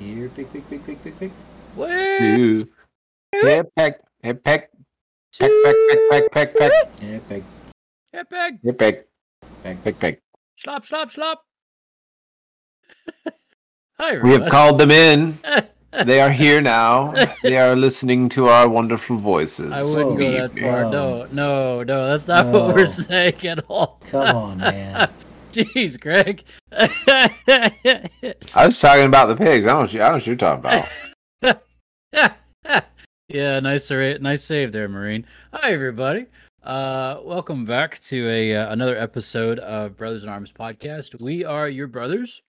Here, pick, pick, pick, pick, pick, pick. Wait. Two. Hey, peck. Hey, peck. Peck, peck, peck, peck, peck, peck. Yeah, pick. Hey, peg. Hey, peck. Peck. Peck, peck. Slop, slop, slop. Hi, We have everybody. called them in. They are here now. They are listening to our wonderful voices. I wouldn't go that Good far. Oh. No, no, no. That's not what we're No. saying at all. Come on, man. Jeez, Greg. I was talking about the pigs. I don't. know what you- I don't you're talking about. yeah, nice, nice save there, Marine. Hi, everybody. Uh, welcome back to a uh, another episode of Brothers in Arms podcast. We are your brothers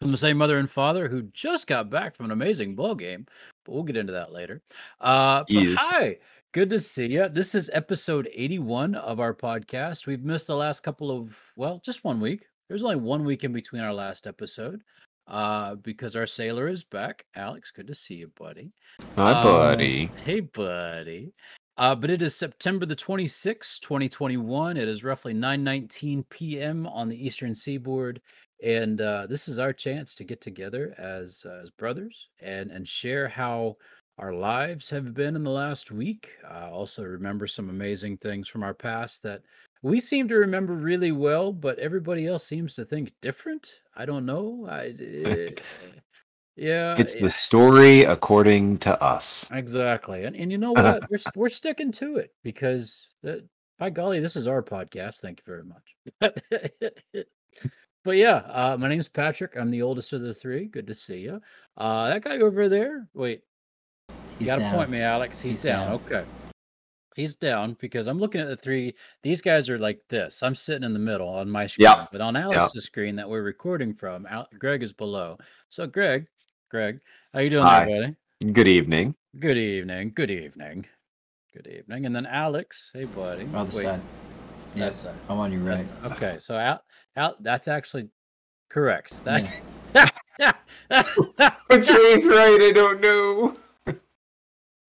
from the same mother and father who just got back from an amazing ball game, but we'll get into that later. Uh, Yes. hi, good to see you. This is episode eighty-one of our podcast. We've missed the last couple of well, just one week. There's only one week in between our last episode uh, because our sailor is back. Alex, good to see you, buddy. My Um, buddy. Hey, buddy. Uh, but it is September the 26th, 2021. It is roughly 9:19 p.m. on the Eastern Seaboard, and uh, this is our chance to get together as uh, as brothers and and share how our lives have been in the last week. Uh, also, remember some amazing things from our past that we seem to remember really well, but everybody else seems to think different. I don't know. I, eh, yeah, It's the story according to us. Exactly. And and you know what? we're we're sticking to it because that, by golly, this is our podcast. Thank you very much. but yeah, uh, my name's Patrick. I'm the oldest of the three. Good to see you. Uh, that guy over there. Wait, you got to down. point me, Alex. He's, He's down. down. Okay. He's down because I'm looking at the three. These guys are like this. I'm sitting in the middle on my screen, Yeah. but on Alex's screen that we're recording from, Al- Greg is below. So, Greg, Greg, how you doing, Hi. there, buddy? Good evening. Good evening. Good evening. Good evening. And then Alex, hey buddy. Other Wait, side. Yes, side. I'm on your That's- right. Okay, so out, out. That's actually correct. That. Which way is right? I don't know.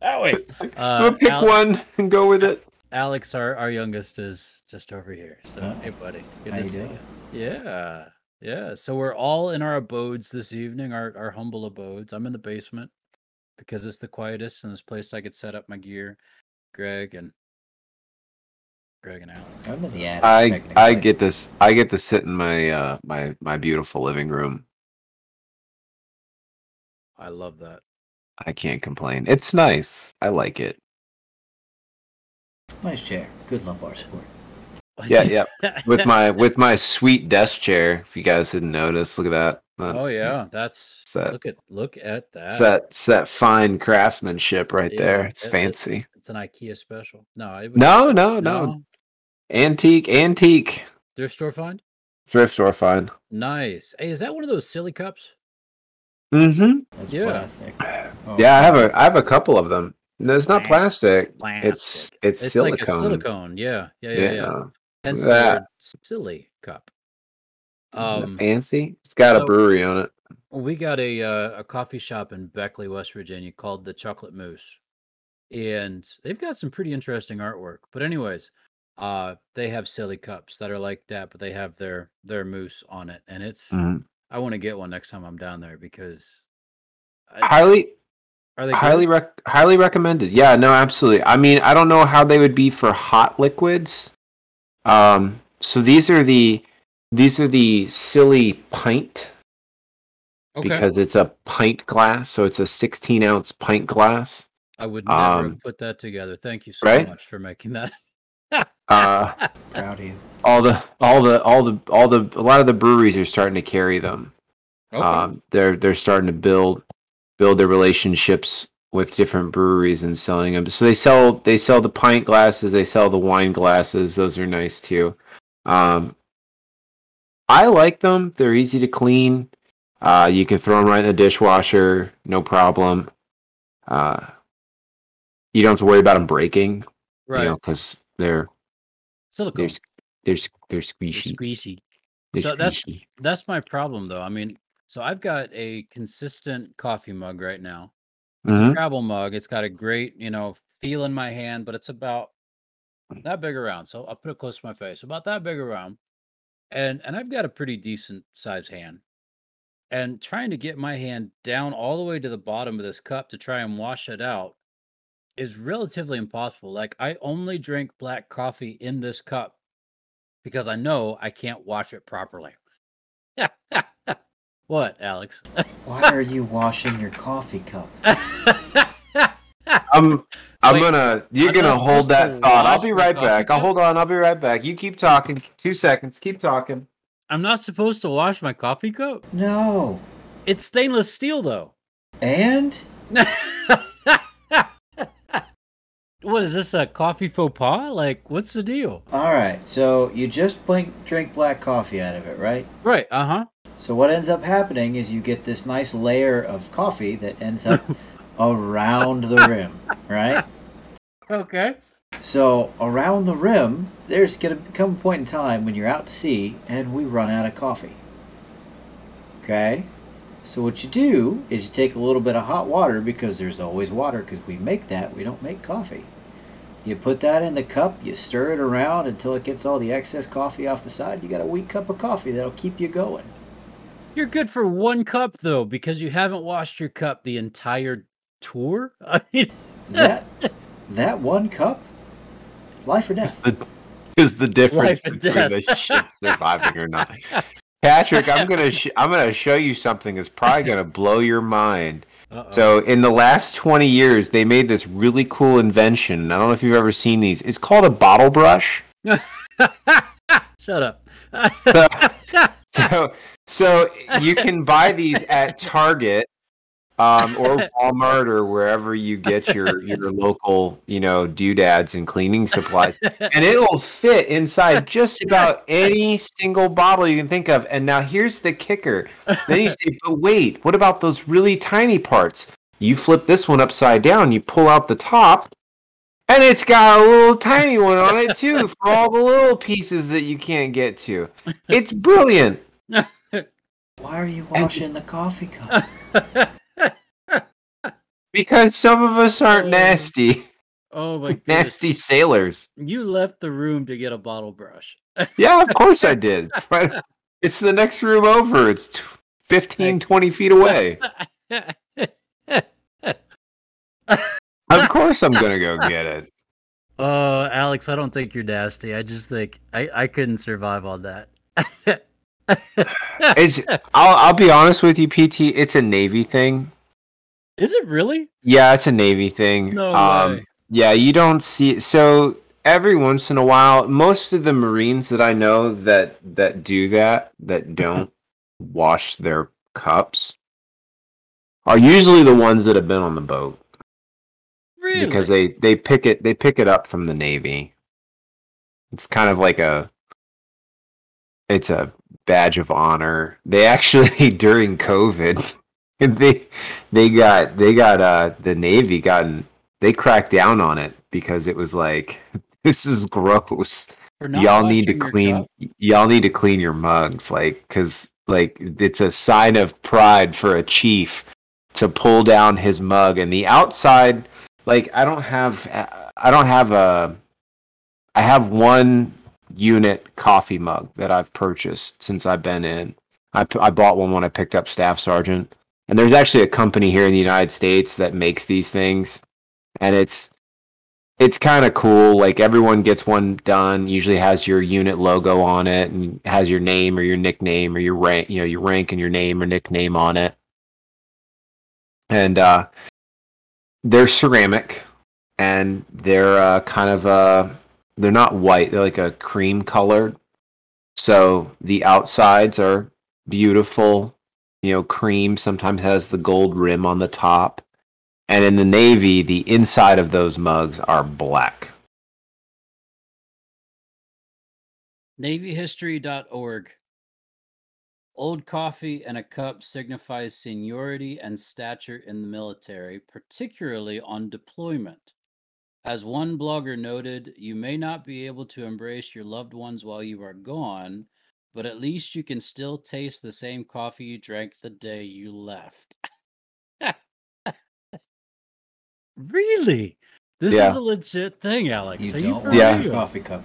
Oh wait. I'm Uh, gonna pick Al- one and go with it. Alex, our our youngest, is just over here. So Oh. hey buddy. Good How to you see doing? you. Yeah. Yeah. So we're all in our abodes this evening, our our humble abodes. I'm in the basement because it's the quietest and this place I could set up my gear. Greg and Greg and Alex. I'm in the attic. I I get this. I get to sit in my uh my my beautiful living room. I love that. I can't complain. It's nice. I like it. Nice chair. Good lumbar support. Yeah, yeah. With my with my sweet desk chair. If you guys didn't notice, look at that. Uh, oh yeah, that's It's that- look at look at that. It's that it's that fine craftsmanship right Yeah, there. It's it- it- fancy. It's an IKEA special. No, it was, No, no, no. Antique, antique. Thrift store find. Thrift store find. Nice. Hey, is that one of those silly cups? Mm-hmm. That's Yeah. plastic. Oh, Yeah, I have a I have a couple of them. No, it's not Plas- plastic. It's Plastic. it's, It's silicone. like a silicone. Yeah, yeah, yeah, yeah. The that. silly cup. Isn't it Um, fancy. It's got so- a brewery on it. we got a uh, a coffee shop in Beckley, West Virginia called the Chocolate Moose, and they've got some pretty interesting artwork. But anyways, uh, they have silly cups that are like that, but they have their their moose on it, and it's. Mhm. I want to get one next time I'm down there because. I, Highly are they good? highly rec- highly recommended. Yeah, no, absolutely. I mean, I don't know how they would be for hot liquids. Um, so these are the these are the silly pint okay. because it's a pint glass, so it's a 16 ounce pint glass. I would never um, have put that together. Thank you so right? much for making that. Uh, Proud of you. all the all the all the all the a lot of the breweries are starting to carry them. okay. Um, they're they're starting to build build their relationships with different breweries and selling them. So they sell they sell the pint glasses, they sell the wine glasses. Those are nice too. Um, I like them. They're easy to clean. Uh, you can throw them right in the dishwasher, no problem. Uh, you don't have to worry about them breaking, right. you know, because they're Silicone. they're they're they're They're squishy. squeezy. They're So that's- That's my problem, though. I mean, so I've got a consistent coffee mug right now. It's Mhm. a travel mug. It's got a great, you know, feel in my hand, but it's about that big around. So I'll put it close to my face, about that big around. And and I've got a pretty decent size hand. and trying to get my hand down all the way to the bottom of this cup to try and wash it out is relatively impossible. Like I only drink black coffee in this cup because I know I can't wash it properly. what, Alex? Why are you washing your coffee cup? I'm I'm Wait, gonna you're I'm gonna not hold supposed that to thought. I'll wash be my right coffee back. I'll cup? hold on, I'll be right back. You keep talking. Two seconds. Keep talking. I'm not supposed to wash my coffee cup? No. It's stainless steel though. And what is this a coffee faux pas? Like what's the deal? all right, so you just blink, drink black coffee out of it, right? Right, uh-huh. So what ends up happening is you get this nice layer of coffee that ends up around the rim, right? Okay. So around the rim, there's gonna come a point in time when you're out to sea and we run out of coffee. Okay? So what you do is you take a little bit of hot water because there's always water because we make that, we don't make coffee. You put that in the cup, you stir it around until it gets all the excess coffee off the side. You got a weak cup of coffee that'll keep you going. You're good for one cup though, because you haven't washed your cup the entire tour. I mean, That that one cup, life or Is death. the is the difference between the ship surviving or not? Patrick, I'm gonna sh- I'm gonna show you something that's probably gonna blow your mind. uh-oh. So in the last 20 years, they made this really cool invention. I don't know if you've ever seen these. It's called a bottle brush. Shut up. So so you can buy these at Target um, or Walmart or wherever you get your your local you know doodads and cleaning supplies, and it'll fit inside just about any single bottle you can think of. And now here's the kicker: then you say, "But wait, what about those really tiny parts?" You flip this one upside down, you pull out the top, and it's got a little tiny one on it too for all the little pieces that you can't get to. It's brilliant. Why are you washing the coffee cup? Because some of us aren't Oh. nasty, oh my goodness. nasty sailors. You left the room to get a bottle brush. Yeah, of course I did. But it's the next room over. It's t- 15, 20 feet away. Of course I'm going to go get it. Oh, Alex, I don't think you're nasty. I just think I, I couldn't survive on that. It's, I'll, I'll be honest with you, PT. It's a Navy thing. Is it really? Yeah, it's a Navy thing. No um, way. Yeah, you don't see. So every once in a while, most of the Marines that I know that that do that, that don't wash their cups, are usually the ones that have been on the boat Really? because they they pick it they pick it up from the Navy. It's kind of like a it's a badge of honor. They actually during COVID they they got they got uh the Navy gotten they cracked down on it because it was like this is gross. Y'all need to clean y'all need to clean your mugs like cuz like it's a sign of pride for a chief to pull down his mug and the outside like I don't have I don't have a I have one unit coffee mug that I've purchased since I've been in. I, I bought one when I picked up staff sergeant. And there's actually a company here in the United States that makes these things and it's it's kind of cool like everyone gets one done usually has your unit logo on it and has your name or your nickname or your rank you know your rank and your name or nickname on it and uh they're ceramic and they're uh, kind of uh they're not white they're like a cream colored so the outsides are beautiful you know cream sometimes has the gold rim on the top and in the navy the inside of those mugs are black Navyhistory.org. Old coffee and a cup signifies seniority and stature in the military, particularly on deployment. As one blogger noted, you may not be able to embrace your loved ones while you are gone, but at least you can still taste the same coffee you drank the day you left. really? This Yeah. is a legit thing, Alex. You Are don't you for Yeah. your real? coffee cup.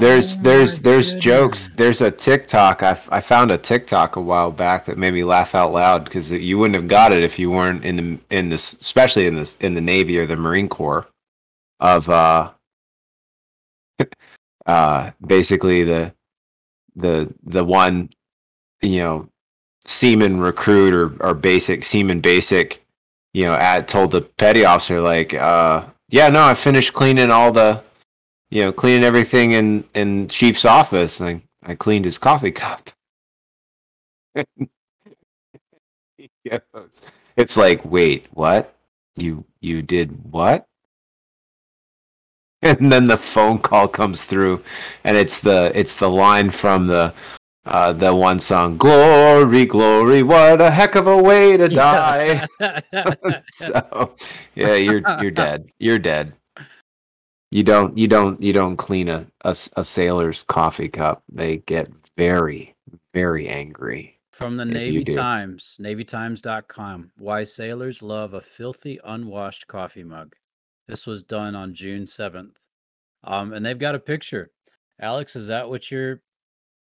There's Oh there's my there's jokes. There's a TikTok. I, f- I found a TikTok a while back that made me laugh out loud because you wouldn't have got it if you weren't in the in this especially in this in the Navy or the Marine Corps of uh uh basically the the the one you know seaman recruit or or basic seaman basic you know at told the petty officer like uh yeah no I finished cleaning all the you know, cleaning everything in in Chief's office. And I, I cleaned his coffee cup. It's like, wait, what? You you did what? And then the phone call comes through, and it's the it's the line from the uh, the one song, "Glory, glory, what a heck of a way to die." so, yeah, you're you're dead. You're dead. You don't you don't you don't clean a a sailor's coffee cup. They get very very angry. From the Navy. Times, navytimes.com. Why sailors love a filthy, unwashed coffee mug. This was done on June 7th. Um, and they've got a picture. Alex, is that what your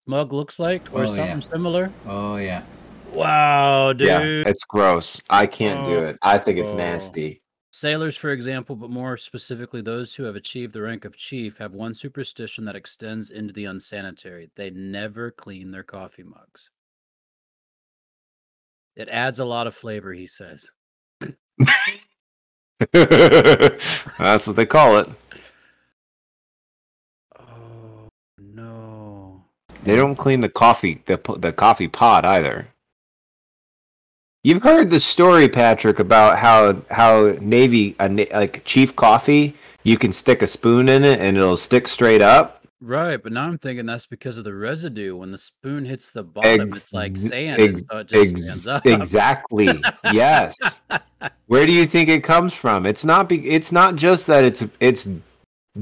mug looks like or Oh, yeah. something similar? Oh yeah. Wow, dude. Yeah, it's gross. I can't do Oh, it. I think it's oh. nasty. Sailors, for example, but more specifically those who have achieved the rank of chief, have one superstition that extends into the unsanitary. They never clean their coffee mugs. It adds a lot of flavor, he says. That's what they call it. Oh, no. They don't clean the coffee the the coffee pot either. You've heard the story, Patrick, about how how Navy a, like Chief Coffee, you can stick a spoon in it and it'll stick straight up. Right, but now I'm thinking that's because of the residue. When the spoon hits the bottom, it's like Ex- sand, and ex- so it just Ex- stands up. exactly. yes. Where do you think it comes from? It's not. Be- it's not just that it's it's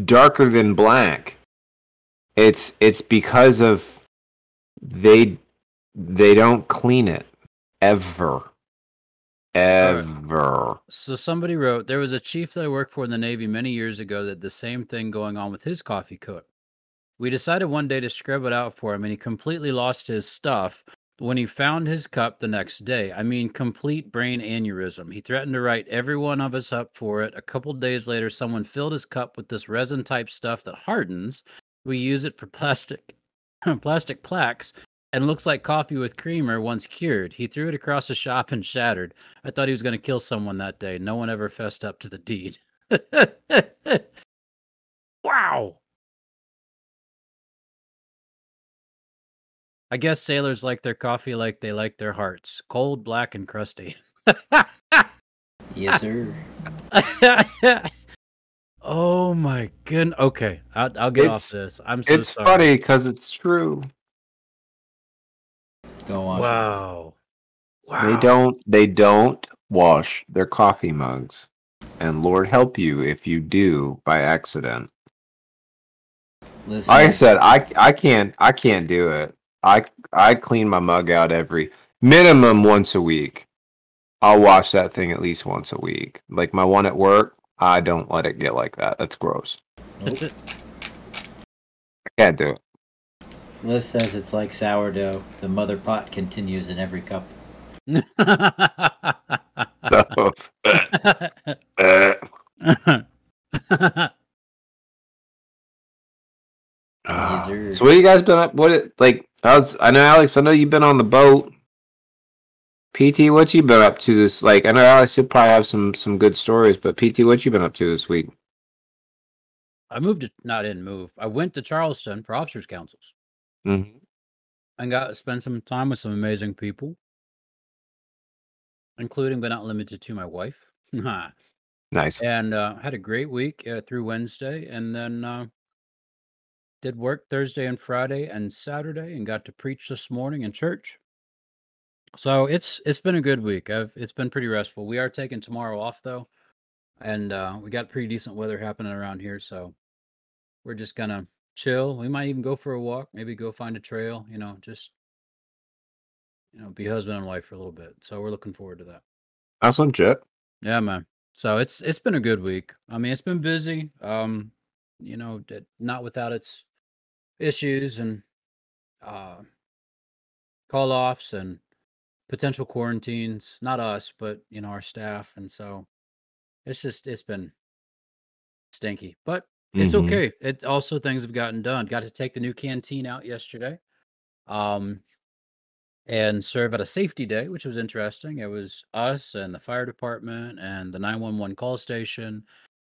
darker than black. It's it's because of they they don't clean it ever, ever. So somebody wrote there was a chief that I worked for in the Navy many years ago that the same thing going on with his coffee cup. We decided one day to scrub it out for him, and he completely lost his stuff when he found his cup the next day. I mean, complete brain aneurysm. He threatened to write every one of us up for it. A couple days later, someone filled his cup with this resin type stuff that hardens. We use it for plastic plastic plaques and looks like coffee with creamer once cured. He threw it across the shop and shattered. I thought he was going to kill someone that day. No one ever fessed up to the deed. wow. I guess sailors like their coffee like they like their hearts cold, black, and crusty. Yes, sir. oh my goodness. Okay, I'll, I'll get It's- off this. I'm so It's sorry. funny because it's true. Don't watch. Wow. Wow. They don't. They don't wash their coffee mugs, and Lord help you if you do by accident. Listen, Like I said, I I can't I can't do it. I I clean my mug out every minimum once a week. I'll wash that thing at least once a week. Like my one at work, I don't let it get like that. That's gross. Nope. I can't do it. Liz says it's like sourdough. The mother pot continues in every cup. So, uh, Yes, sir. so what you guys been up? What it like? I was. I know Alex. I know you've been on the boat. PT, what you been up to this? Like, I know Alex, you'll probably have some some good stories, but PT, what you been up to this week? I moved to not in move. I went to Charleston for officers councils Mm-hmm. and got to spend some time with some amazing people, including but not limited to my wife. Nice. and uh, had a great week uh, through Wednesday, and then uh, did work Thursday and Friday and Saturday, and got to preach this morning in church. So it's it's been a good week. I've it's been pretty restful. We are taking tomorrow off though, and uh, we got pretty decent weather happening around here, so we're just gonna chill. We might even go for a walk, maybe go find a trail. You know, just you know, be husband and wife for a little bit. So we're looking forward to that. That's one jet. Yeah, man. So it's it's been a good week. I mean, it's been busy. Um, you know, not without its issues and uh, call offs and potential quarantines. Not us, but you know our staff, and so it's just it's been stinky, but it's Mhm. okay. It also things have gotten done. Got to take the new canteen out yesterday, um, and serve at a safety day, which was interesting. It was us and the fire department and the nine one one call station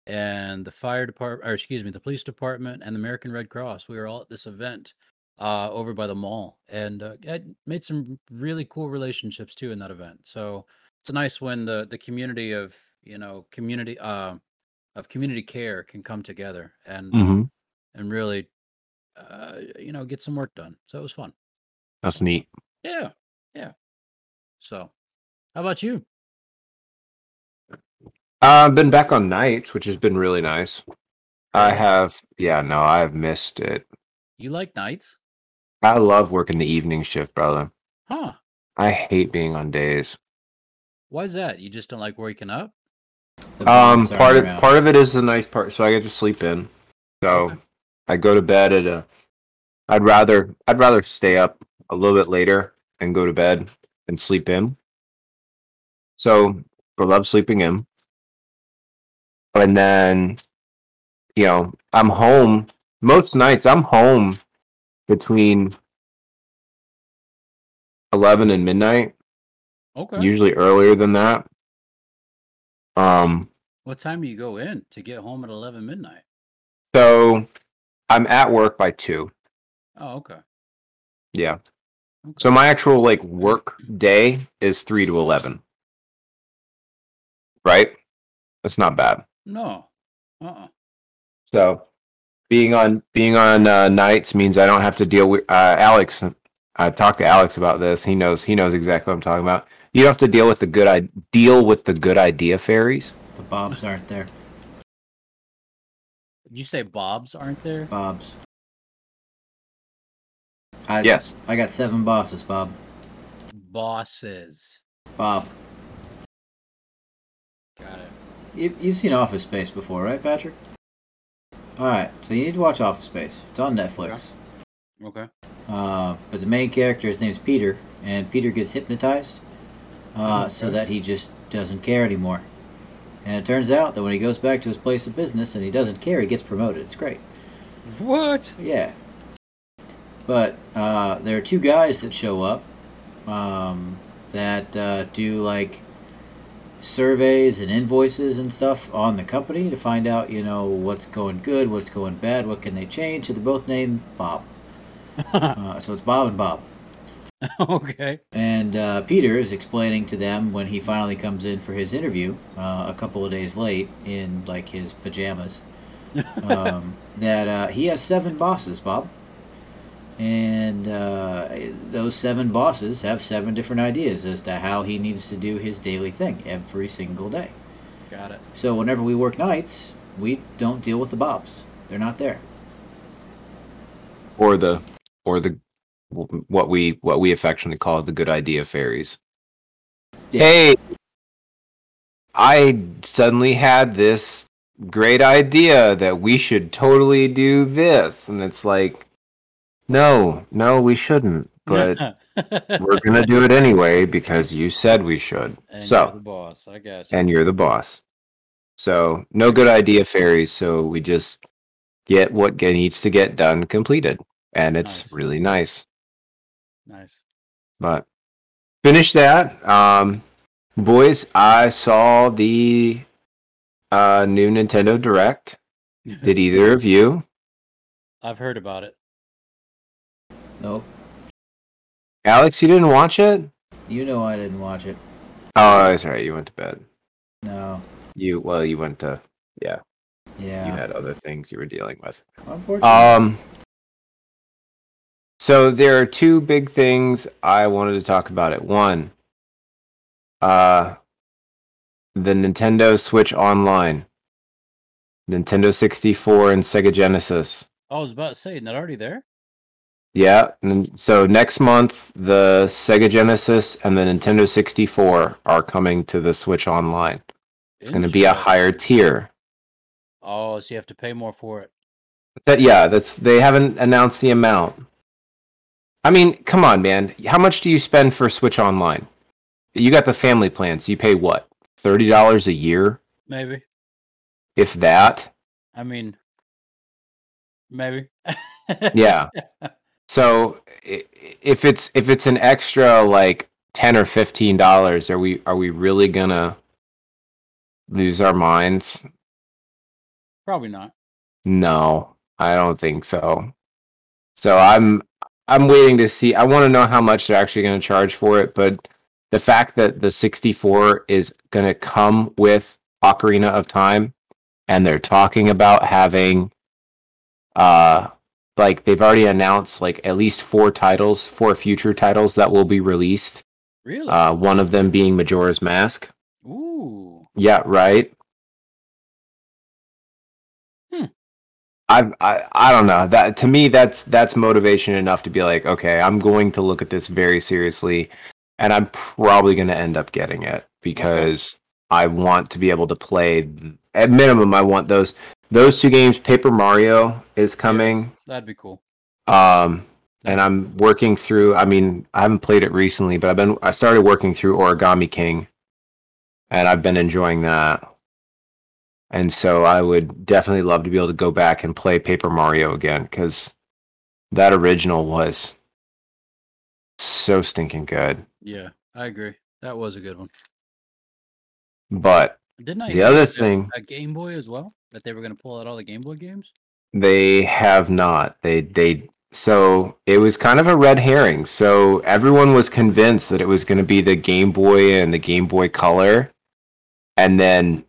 and the fire department, or excuse me, the police department and the American Red Cross. We were all at this event uh, over by the mall, and uh, I made some really cool relationships too in that event. So it's nice when the the community of you know community uh, of community care can come together and uh, Mhm. and really uh, you know get some work done. So it was fun. That's neat. Yeah, yeah. So how about you? Uh, I've been back on nights, which has been really nice. I have, yeah, no, I've missed it. You like nights? I love working the evening shift, brother. Huh? I hate being on days. Why is that? You just don't like waking up? Um, part of around. part of it is the nice part, so I get to sleep in. So Okay. I go to bed at a. I'd rather I'd rather stay up a little bit later and go to bed and sleep in. So I love sleeping in, and then, you know, I'm home most nights. I'm home between eleven and midnight. Okay. Usually earlier than that. Um. What time do you go in to get home at eleven midnight? So I'm at work by two. Oh, okay. Yeah. Okay. So my actual like work day is three to eleven. Right? That's not bad. No. Uh. uh So being on being on uh, nights means I don't have to deal with uh, Alex. I talked to Alex about this. He knows he knows exactly what I'm talking about. You don't have to deal with the good I deal with the good idea fairies. The bobs aren't there. Did you say Bob's aren't there? Bobs. I, Yes. I got seven bosses, Bob. Bosses. Bob. Got it. You, you've seen Office Space before, right, Patrick? Alright, so you need to watch Office Space. It's on Netflix. Okay. Uh, but the main character, his name's Peter, and Peter gets hypnotized uh, so that he just doesn't care anymore. And it turns out that when he goes back to his place of business and he doesn't care, he gets promoted. It's great. What? Yeah. But uh, there are two guys that show up um, that uh, do like surveys and invoices and stuff on the company to find out, you know, what's going good, what's going bad, what can they change. So they're both named Bob. Uh, so it's Bob and Bob. okay. And uh, Peter is explaining to them when he finally comes in for his interview, uh, a couple of days late in like his pajamas, um, that uh, he has seven bosses, Bob. And uh, those seven bosses have seven different ideas as to how he needs to do his daily thing every single day. Got it. So whenever we work nights, we don't deal with the bobs. They're not there. Or the or the what we what we affectionately call the good idea fairies. Yeah. Hey, I suddenly had this great idea that we should totally do this, and it's like, no, no, we shouldn't, but we're gonna do it anyway because you said we should. And so, you're the boss. I guess. you. and you're the boss. So, no good idea fairies. So we just get what needs to get done completed, and it's Nice. really nice. nice. But finish that. Um, boys, I saw the uh, new Nintendo Direct. Did either of you? I've heard about it. Nope. Alex, you didn't watch it? You know I didn't watch it. Oh, that's right. You went to bed. No. You well, you went to yeah. Yeah. You had other things you were dealing with. Unfortunately. Um. So there are two big things I wanted to talk about. It one, uh, the Nintendo Switch Online, Nintendo 64, and Sega Genesis. Oh, I was about to say, not already there? Yeah, and so next month the Sega Genesis and the Nintendo 64 are coming to the Switch Online. It's going to be a higher tier. Oh, so you have to pay more for it. That yeah, that's they haven't announced the amount. I mean, come on, man. How much do you spend for Switch Online? You got the family plan, so You pay what? Thirty dollars a year, Maybe. if that. I mean, maybe. Yeah. So if it's if it's an extra like ten or fifteen dollars, are we are we really gonna lose our minds? Probably not. No, I don't think so. So I'm I'm waiting to see. I want to know how much they're actually going to charge for it, but the fact that the 64 is going to come with Ocarina of Time and they're talking about having uh like they've already announced like at least four titles, four future titles that will be released. Really? Uh one of them being Majora's Mask. Ooh. Yeah, right. Hmm. I I I don't know. That to me that's that's motivation enough to be like, okay, I'm going to look at this very seriously and I'm probably going to end up getting it because I want to be able to play at minimum I want those those two games Paper Mario is coming That'd be cool. um and I'm working through I mean, I haven't played it recently, but I've been I started working through Origami King and I've been enjoying that. And so I would definitely love to be able to go back and play Paper Mario again cuz that original was so stinking good. Yeah, I agree. That was a good one. But Didn't I The other thing- a Game Boy as well? That they were going to pull out all the Game Boy games? They have not. They they so it was kind of a red herring. So everyone was convinced that it was going to be the Game Boy and the Game Boy Color, and then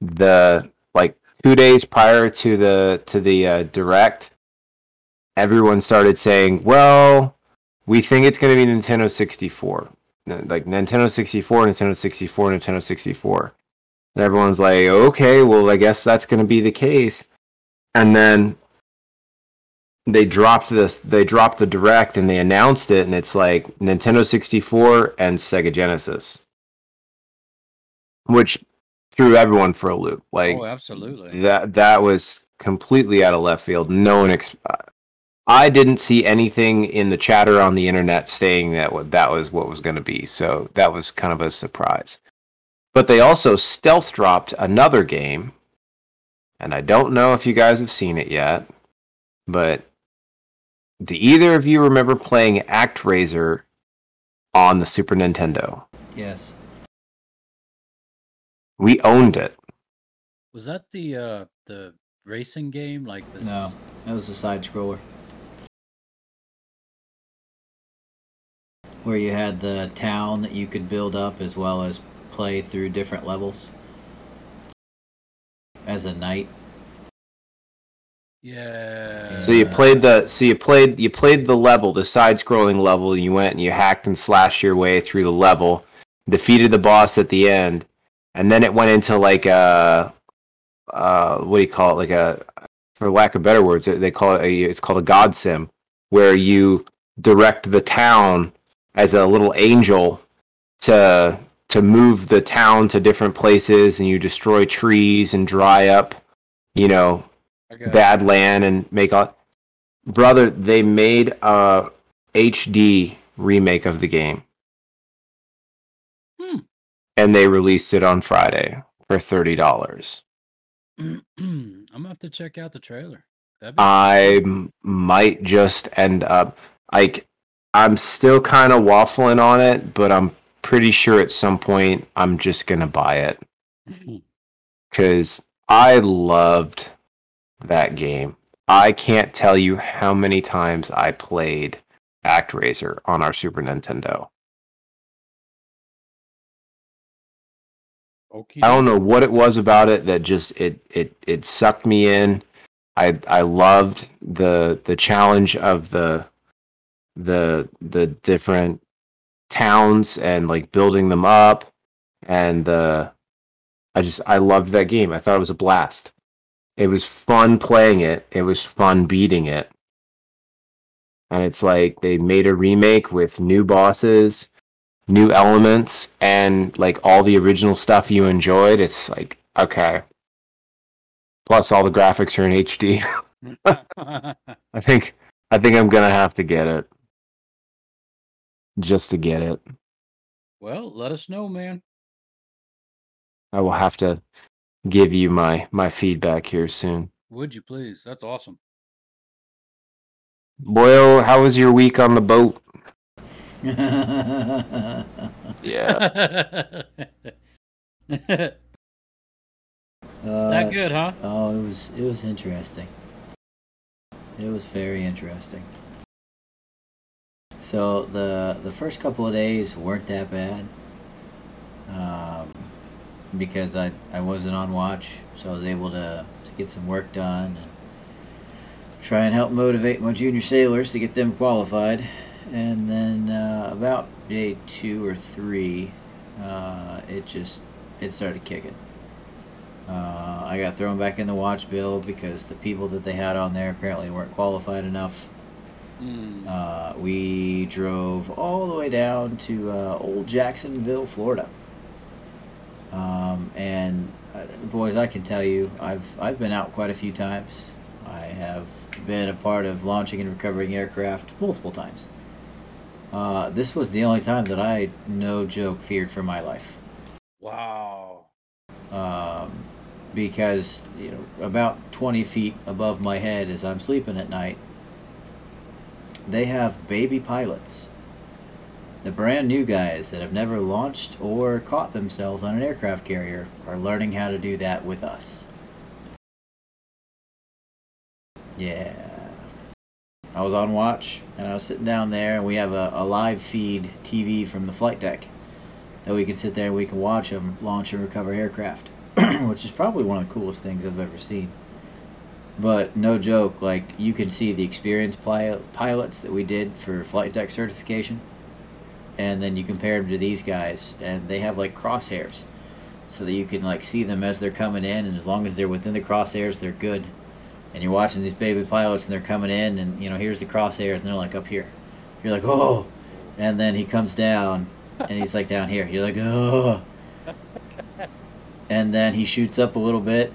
the like two days prior to the to the uh, direct, everyone started saying, "Well, we think it's going to be Nintendo 64." Like Nintendo 64, Nintendo 64, Nintendo 64. And everyone's like, okay, well, I guess that's going to be the case and then they dropped this they dropped the direct and they announced it and it's like Nintendo 64 and Sega Genesis. Which threw everyone for a loop. Like oh, absolutely. that that was completely out of left field. No one ex- I didn't see anything in the chatter on the internet saying that what that was what was going to be. So that was kind of a surprise. But they also stealth dropped another game and I don't know if you guys have seen it yet, but do either of you remember playing ActRaiser on the Super Nintendo? Yes. We owned it. Was that the uh the racing game like this? No, that was a side scroller. Where you had the town that you could build up as well as play through different levels as a knight. Yeah. So you played the so you played you played the level, the side scrolling level, and you went and you hacked and slashed your way through the level, defeated the boss at the end, and then it went into like a uh what do you call it? Like a for lack of better words, they call it a it's called a god sim, where you direct the town as a little angel to to move the town to different places and you destroy trees and dry up, you know, I it. bad land and make all brother they made a hd remake of the game Hmm. and they released it on friday for $30 I'm gonna have to check out the trailer. That'd be i m- might just end up like i'm still kind of waffling on it but i'm pretty sure at some point i'm just gonna buy it hmm. because I loved that game. I can't tell you how many times I played ActRaiser on our Super Nintendo. Okie I don't know what it was about it that just it it it sucked me in. I I loved the the challenge of the the the different towns and like building them up and the I just I loved that game. I thought it was a blast. It was fun playing it. It was fun beating it. And it's like they made a remake with new bosses, new elements, and like all the original stuff you enjoyed. It's like okay. Plus all the graphics are in HD. I think I think I'm gonna have to get it. Just to get it. well, let us know, man. I will have to give you my my feedback here soon. Would you please? That's awesome. Boyle, how was your week on the boat? Yeah. Uh, that good, huh? Oh, it was it was interesting. It was very interesting. So the the first couple of days weren't that bad, um, because I I wasn't on watch, so I was able to to get some work done and try and help motivate my junior sailors to get them qualified. And then uh, about day two or three, uh, it just it started kicking. Uh, I got thrown back in the watch bill because the people that they had on there apparently weren't qualified enough. Mm. Uh, we drove all the way down to uh, Old Jacksonville, Florida. Um, and uh, boys, I can tell you, I've I've been out quite a few times. I have been a part of launching and recovering aircraft multiple times. Uh, this was the only time that I, no joke, feared for my life. Wow. um, because you know about 20 feet above my head as I'm sleeping at night, they have baby pilots. The brand new guys that have never launched or caught themselves on an aircraft carrier are learning how to do that with us. Yeah. I was on watch and I was sitting down there and we have a, a live feed TV from the flight deck that we can sit there and we can watch them launch and recover aircraft, which is probably one of the coolest things I've ever seen. But no joke, like you can see the experienced pilots that we did for flight deck certification, and then you compare them to these guys, and they have like crosshairs, so that you can like see them as they're coming in, and as long as they're within the crosshairs, they're good. And you're watching these baby pilots, and they're coming in, and you know here's the crosshairs, and they're like up here. You're like, oh, and then he comes down, and he's like down here. You're like, oh. And then he shoots up a little bit,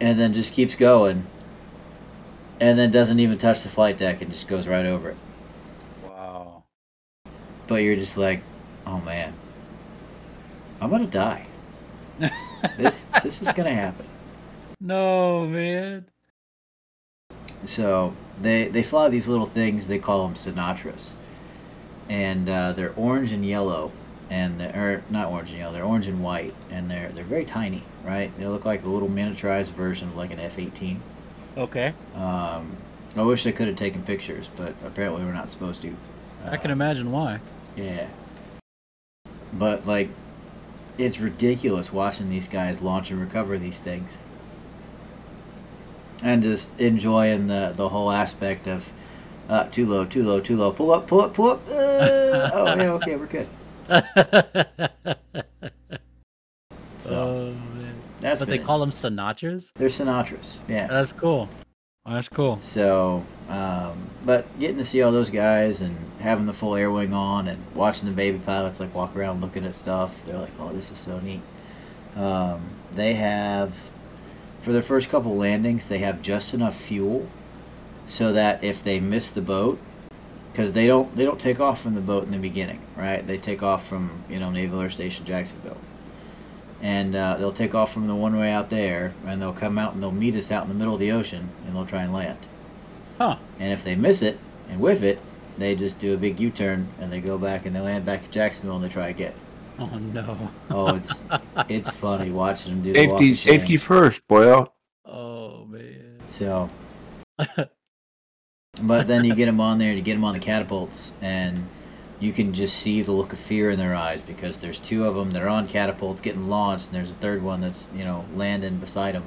and then just keeps going, and then doesn't even touch the flight deck and just goes right over it. Wow. But you're just like, oh man, I'm gonna die. This this is gonna happen. No, man. So they they fly these little things. They call them Sinatras, and uh, they're orange and yellow, and they're or not orange and yellow. They're orange and white, and they're they're very tiny, right? They look like a little miniaturized version of like an F eighteen. Okay. Um, I wish I could have taken pictures, but apparently we're not supposed to. I can Uh, imagine why. Yeah. But like, it's ridiculous watching these guys launch and recover these things, and just enjoying the the whole aspect of uh, too low, too low, too low, pull up, pull up, pull up. Uh, oh yeah, okay, we're good. So oh, man. that's But been they call them Sinatras? they're Sinatras. Yeah. That's cool. That's cool. So, um, but getting to see all those guys and having the full air wing on and watching the baby pilots like walk around looking at stuff, they're like, "Oh, this is so neat." Um, they have, for their first couple landings, they have just enough fuel so that if they miss the boat, because they don't they don't take off from the boat in the beginning, right? They take off from you know Naval Air Station Jacksonville and uh, they'll take off from the one way out there, and they'll come out and they'll meet us out in the middle of the ocean, and they'll try and land. Huh. And if they miss it and whiff it, they just do a big U-turn and they go back and they land back at Jacksonville and they try again. Oh, no. Oh, it's it's funny watching them do the walk Safety, of safety first, boy. Oh, man. So, but then you get them on there, you get them on the catapults, and you can just see the look of fear in their eyes because there's two of them that are on catapults getting launched, and there's a third one that's you know landing beside them,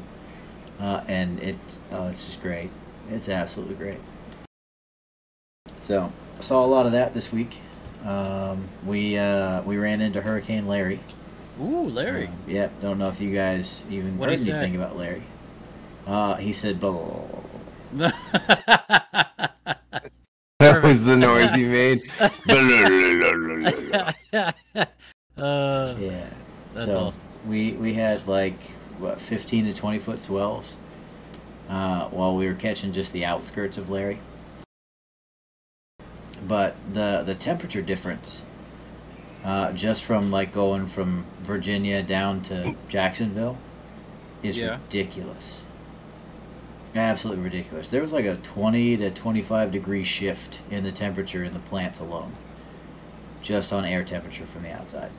uh, and it oh, it's just great. It's absolutely great. So I saw a lot of that this week. Um, we uh, we ran into Hurricane Larry. Ooh, Larry. Um, yep. Don't know if you guys even What'd heard anything about Larry. Uh, he said blah blah blah. blah. That was the noise he made. uh, Yeah. That's so awesome. We we had like what fifteen to twenty foot swells, uh, while we were catching just the outskirts of Larry. But the the temperature difference, uh, just from like going from Virginia down to Jacksonville, is Yeah. ridiculous. Absolutely ridiculous. There was like a twenty to twenty five degree shift in the temperature in the plants alone, just on air temperature from the outside.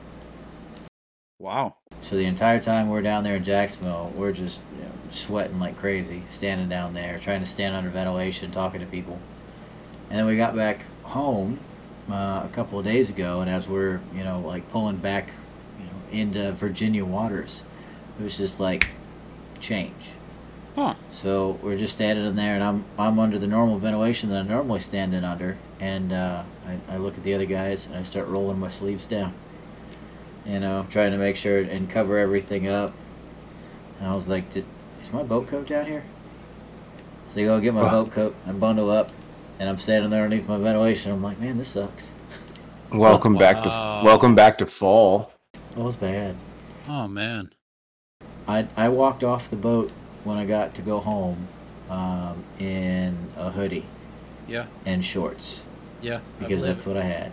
Wow. So the entire time we're down there in Jacksonville, we're just you know, sweating like crazy, standing down there, trying to stand under ventilation, talking to people. And then we got back home uh, a couple of days ago, and as we're you know like pulling back, you know, into Virginia waters, it was just like change. Huh. So we're just standing in there, and I'm I'm under the normal ventilation that I normally stand in under, and uh, I, I look at the other guys and I start rolling my sleeves down, you know, trying to make sure and cover everything up. And I was like, Did, "Is my boat coat down here?" So you go get my Wow. boat coat and bundle up, and I'm standing there underneath my ventilation. I'm like, "Man, this sucks." Welcome back to welcome back to fall. It was bad. Oh man. I I walked off the boat when I got to go home um, in a hoodie Yeah. and shorts. Yeah. Because that's it. what I had.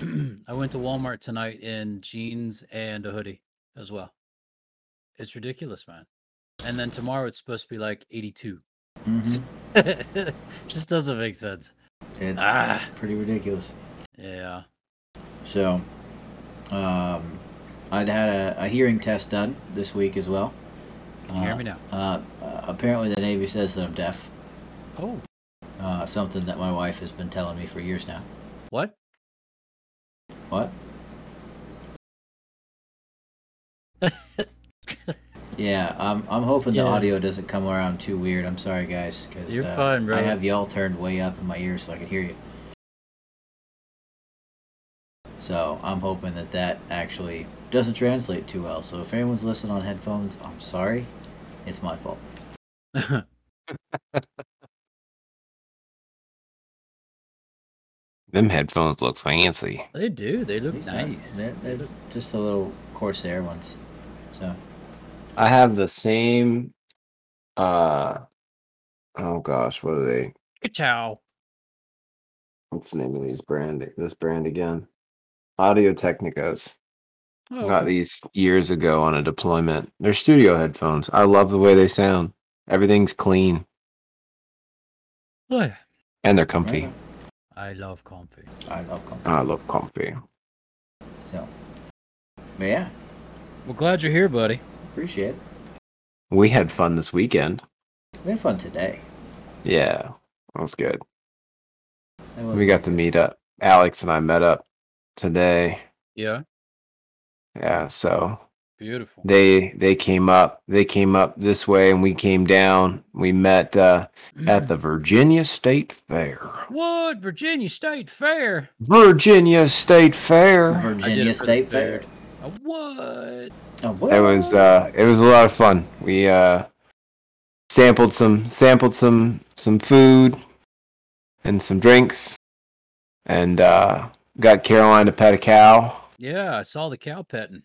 I went to Walmart tonight in jeans and a hoodie as well. It's ridiculous, man. And then tomorrow it's supposed to be like 82. hmm Just doesn't make sense. It's Ah. pretty ridiculous. Yeah. So, um, I'd had a, a hearing test done this week as well. Can you hear me now? Uh, uh, apparently, the Navy says that I'm deaf. Oh, Uh, something that my wife has been telling me for years now. what? What? yeah, I'm, I'm hoping Yeah. the audio doesn't come around too weird. I'm sorry, guys, because You're uh, fine, bro. I have y'all turned way up in my ears so I can hear you. So I'm hoping that that actually doesn't translate too well. So if anyone's listening on headphones, I'm sorry. It's my fault. Them headphones look fancy. they do. They look These are- nice. They're, They they're look- just the little Corsair ones. So I have the same uh oh gosh, what are they? Ka-chow. What's the name of these brand this brand again? Audio Technicas. Oh, Got these years ago on a deployment. They're studio headphones. I love the way they sound. Everything's clean oh, yeah. and they're comfy. right. I love comfy. I love comfy. I love comfy. So, but yeah, Well, glad you're here, buddy. appreciate it. We had fun this weekend. We had fun today. Yeah, that was good. That was We got to meet up. Alex and I met up today. Yeah. Yeah, so Beautiful. they they came up. They came up this way, and we came down. We met uh, at the Virginia State Fair. what? Virginia State Fair. Virginia State Fair. Virginia it for the State Fair. food. A what? Oh, what? It was uh, it was a lot of fun. We uh, sampled some sampled some some food and some drinks, and uh, got Caroline to pet a cow. Yeah, I saw the cow petting.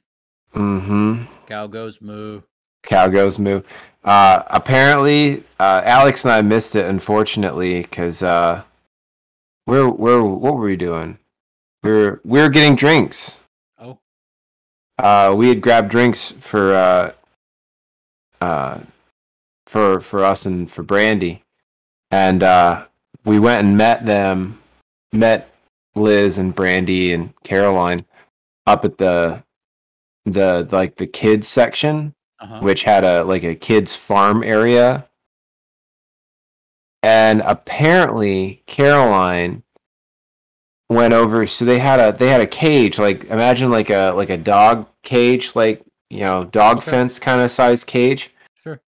Mm-hmm. Cow goes moo. Cow goes moo. Uh, apparently, uh, Alex and I missed it, unfortunately, because uh, we're we're what were we doing? We were we were getting drinks. Oh, Uh, we had grabbed drinks for uh, uh, for for us and for Brandy, and uh, we went and met them, met Liz and Brandy and Caroline up at the the like the kids section uh-huh. which had a like a kids farm area and apparently caroline went over so they had a they had a cage like imagine like a like a dog cage like you know dog Okay. fence kind of size cage Sure.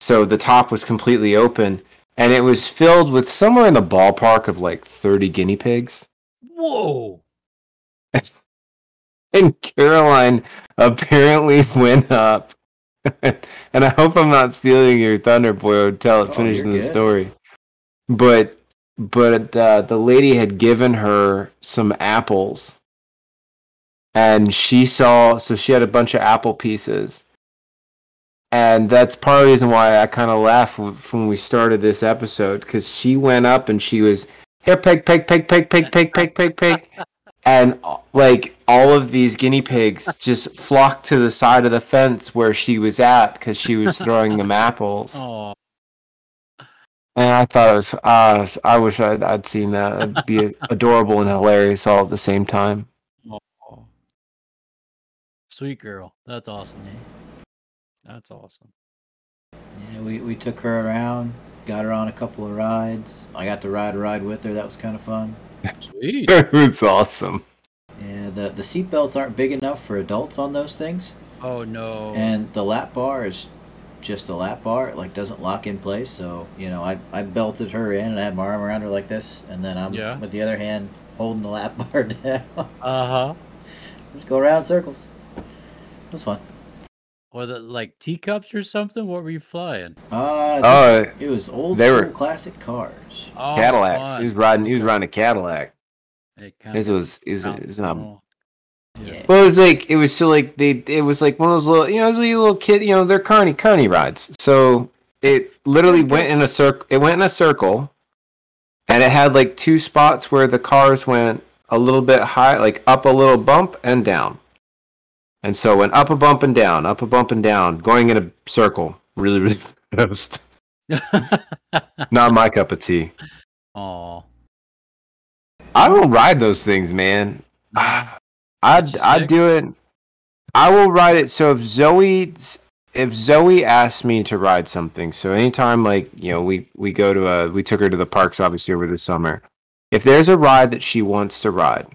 so the top was completely open and it was filled with somewhere in the ballpark of like 30 guinea pigs Whoa. and Caroline apparently went up. and I hope I'm not stealing your thunder, boy. Tell it Oh, finishing the good. story. But but uh, the lady had given her some apples, and she saw so she had a bunch of apple pieces, and that's part of the reason why I kind of laughed when we started this episode because she went up and she was here, pig, pig, pig, pig, pig, pig, pig, pig, pig, and uh, like all of these guinea pigs just flocked to the side of the fence where she was at because she was throwing them apples. Oh, And I thought it was, uh, I wish I'd, I'd seen that. It'd be adorable and hilarious all at the same time. Sweet girl. That's awesome. That's awesome. Yeah, we, we took her around, got her on a couple of rides. I got to ride a ride with her. That was kind of fun. Sweet. it was awesome. Yeah, the the seat belts aren't big enough for adults on those things, Oh no. and the lap bar is just a lap bar. It like doesn't lock in place. So you know, I I belted her in and I had my arm around her like this, and then I'm Yeah. with the other hand holding the lap bar down. Uh huh. just go around in circles. It was fun. Or the like teacups or something. What were you flying? Uh, Oh, it was old they school were- classic cars. Oh, Cadillacs. fun. He was riding. He was riding a Cadillac. It This kinda was is sounds is not. Yeah. Well, it was like it was so like they it was like one of those little you know it was like a little kid you know they're carny carny rides. So it literally went in a circle. It went in a circle, and it had like two spots where the cars went a little bit high, like up a little bump and down. And so it went up a bump and down, up a bump and down, going in a circle, really really fast. Not my cup of tea. Aw. I don't ride those things, man. I'd I'd do it. I will ride it. So if Zoe if Zoe asks me to ride something, so anytime like you know we we go to a we took her to the parks obviously over the summer. If there's a ride that she wants to ride,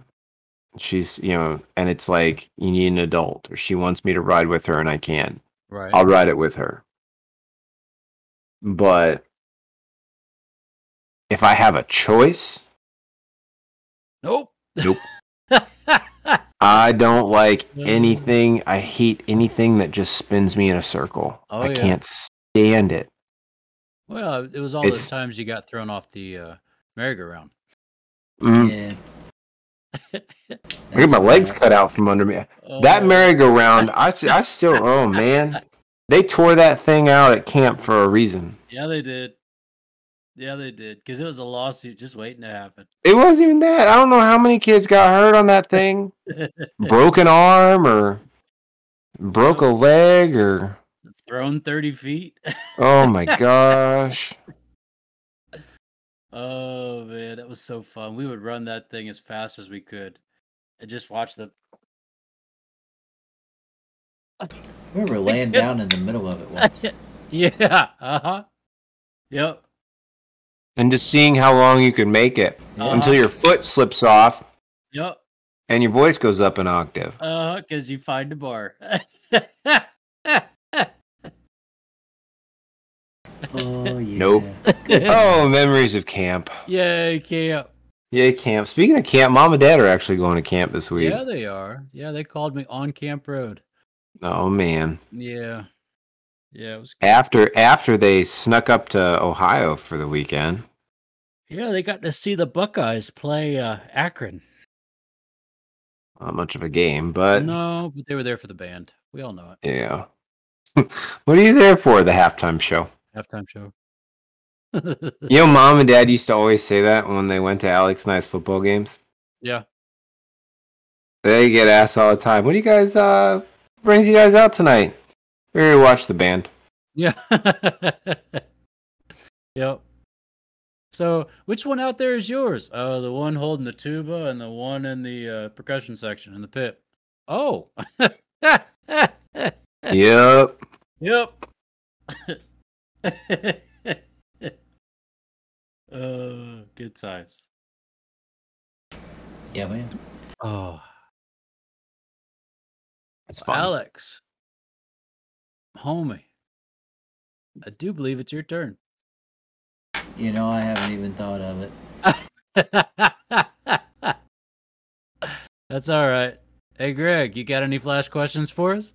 she's you know, and it's like you need an adult, or she wants me to ride with her, and I can, Right. I'll ride it with her. But if I have a choice, Nope. Nope. I don't like anything. I hate anything that just spins me in a circle. Oh, I yeah. can't stand it. well, it was all those times you got thrown off the uh, merry-go-round. Mm. Yeah. I get my legs cut out from under me. That Oh, merry-go-round, I, I still, oh man. They tore that thing out at camp for a reason. Yeah, they did. Yeah, they did. Because it was a lawsuit just waiting to happen. It wasn't even that. I don't know how many kids got hurt on that thing. Broken arm or broke a leg or, Thrown 30 feet. oh my gosh. Oh man, that was so fun. We would run that thing as fast as we could, and just watch the. We were laying Yes. down in the middle of it once. Yeah. Uh huh. Yep. And just seeing how long you can make it Uh-huh. until your foot slips off Yep. and your voice goes up an octave. Uh, because you find the bar. Oh yeah. Nope. Oh, memories of camp. Yay, camp. Yeah, camp. Speaking of camp, mom and dad are actually going to camp this week. Yeah, they are. Yeah, they called me on Camp Road. Oh man. Yeah. Yeah, it was. After after they snuck up to Ohio for the weekend. Yeah, they got to see the Buckeyes play uh, Akron. Not much of a game, but no, but they were there for the band. We all know it. yeah. what are you there for? The halftime show. Halftime show. You know, mom and dad used to always say that when they went to Alex and I's football games. yeah. They get asked all the time, "What do you guys uh brings you guys out tonight?" We're here to watch the band. Yeah. yep. So, which one out there is yours? Oh, the one holding the tuba and the one in the uh, percussion section in the pit. Oh. Yep. yep. uh, good times. Yeah, man. Oh, It's fun. Alex, homie, I do believe it's your turn. You know, I haven't even thought of it. That's all right. Hey, Greg, you got any flash questions for us?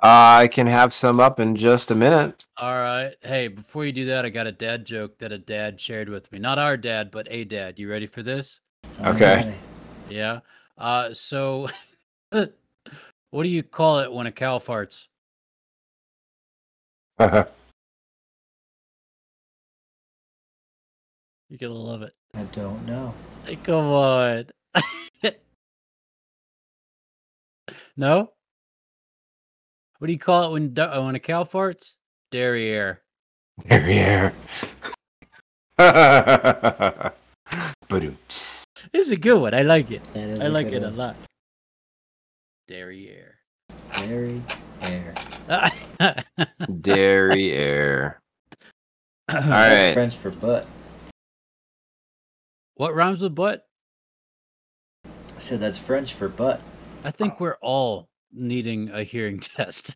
I can have some up in just a minute. All right. Hey, before you do that, I got a dad joke that a dad shared with me. Not our dad, but a dad. You ready for this? Okay. Yeah. Uh, so, what do you call it when a cow farts? You're gonna love it. I don't know. Hey, come on. no. What do you call it when uh, when a cow farts? Derriere. Derriere. Ba-doom. This is a good one. I like it. That is I a like good it a lot. Derriere. Very air. Derriere. All That's. French for butt. what rhymes with butt? I said that's French for butt. I think we're all needing a hearing test.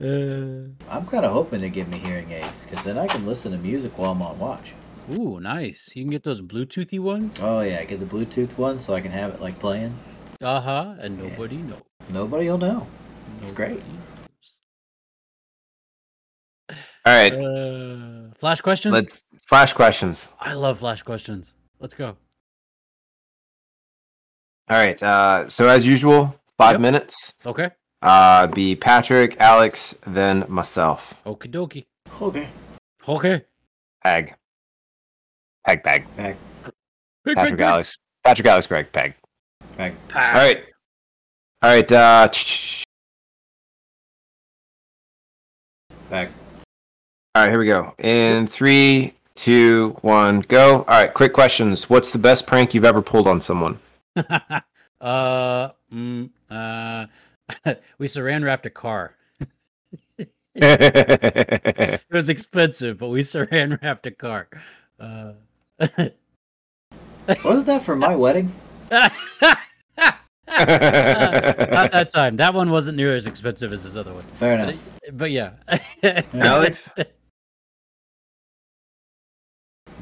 Uh, I'm kind of hoping they give me hearing aids because then I can listen to music while I'm on watch. ooh, nice. You can get those Bluetoothy ones. Oh yeah, get the Bluetooth one so I can have it like playing. Uh huh. And Yeah. nobody knows. Nobody will know. It's great. Knows. All right. Uh, flash questions. Let's flash questions. I love flash questions. Let's go. All right. Uh, so as usual, five Yep. minutes. Okay. Uh, be Patrick, Alex, then myself. Okie dokie. Okay. Okay. Peg. Peg, peg. Peg. Quick, Patrick, Alex. Patrick, Alex, Greg, peg. Back. All right. All right. Uh, Back. all right. Here we go. In three, two, one, go. All right. Quick questions. What's the best prank you've ever pulled on someone? uh, mm, uh, we saran wrapped a car. It was expensive, but we saran wrapped a car. Uh, Wasn't that for my wedding? not that time. That one wasn't near as expensive as this other one. Fair enough. but yeah. Alex?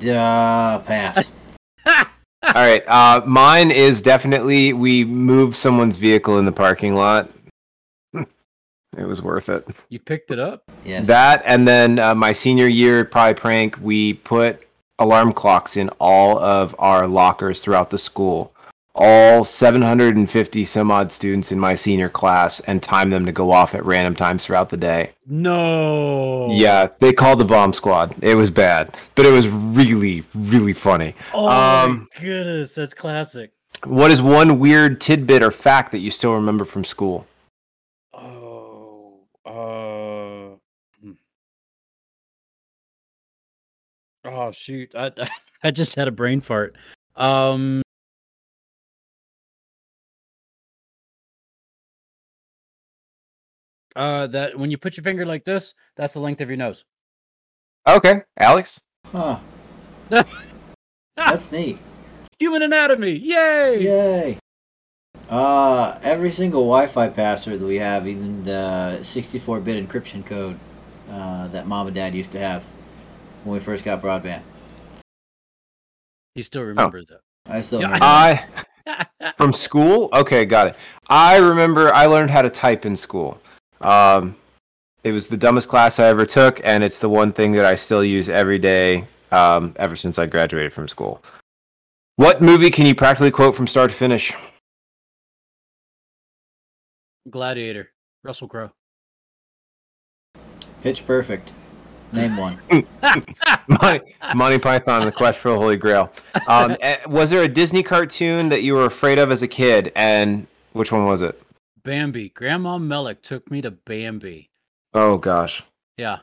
Uh, pass. All right. Uh, mine is definitely we moved someone's vehicle in the parking lot. it was worth it. you picked it up? Yes. That and then uh, my senior year probably prank. We put alarm clocks in all of our lockers throughout the school. All 750 some odd students in my senior class and time them to go off at random times throughout the day. No. Yeah, they called the bomb squad. It was bad, but it was really, really funny. Oh Um, my goodness, that's classic. What is one weird tidbit or fact that you still remember from school? Oh. Uh. hmm. Oh shoot! I I just had a brain fart. Um. Uh, that when you put your finger like this, that's the length of your nose. Okay, Alex. Huh. That's neat. Human anatomy, yay! Yay. Uh, every single Wi-Fi password that we have, even the 64-bit encryption code uh, that mom and dad used to have when we first got broadband. He still remembers that. I still remember. I from school. Okay, got it. I remember I learned how to type in school. Um, it was the dumbest class I ever took, and it's the one thing that I still use every day um, ever since I graduated from school. What movie can you practically quote from start to finish? Gladiator, Russell Crowe. Pitch Perfect. Name one. Monty, Monty Python and the Quest for the Holy Grail. Um, eh, was there a Disney cartoon that you were afraid of as a kid, and which one was it? Bambi. Grandma Melick took me to Bambi. Oh gosh. Yeah.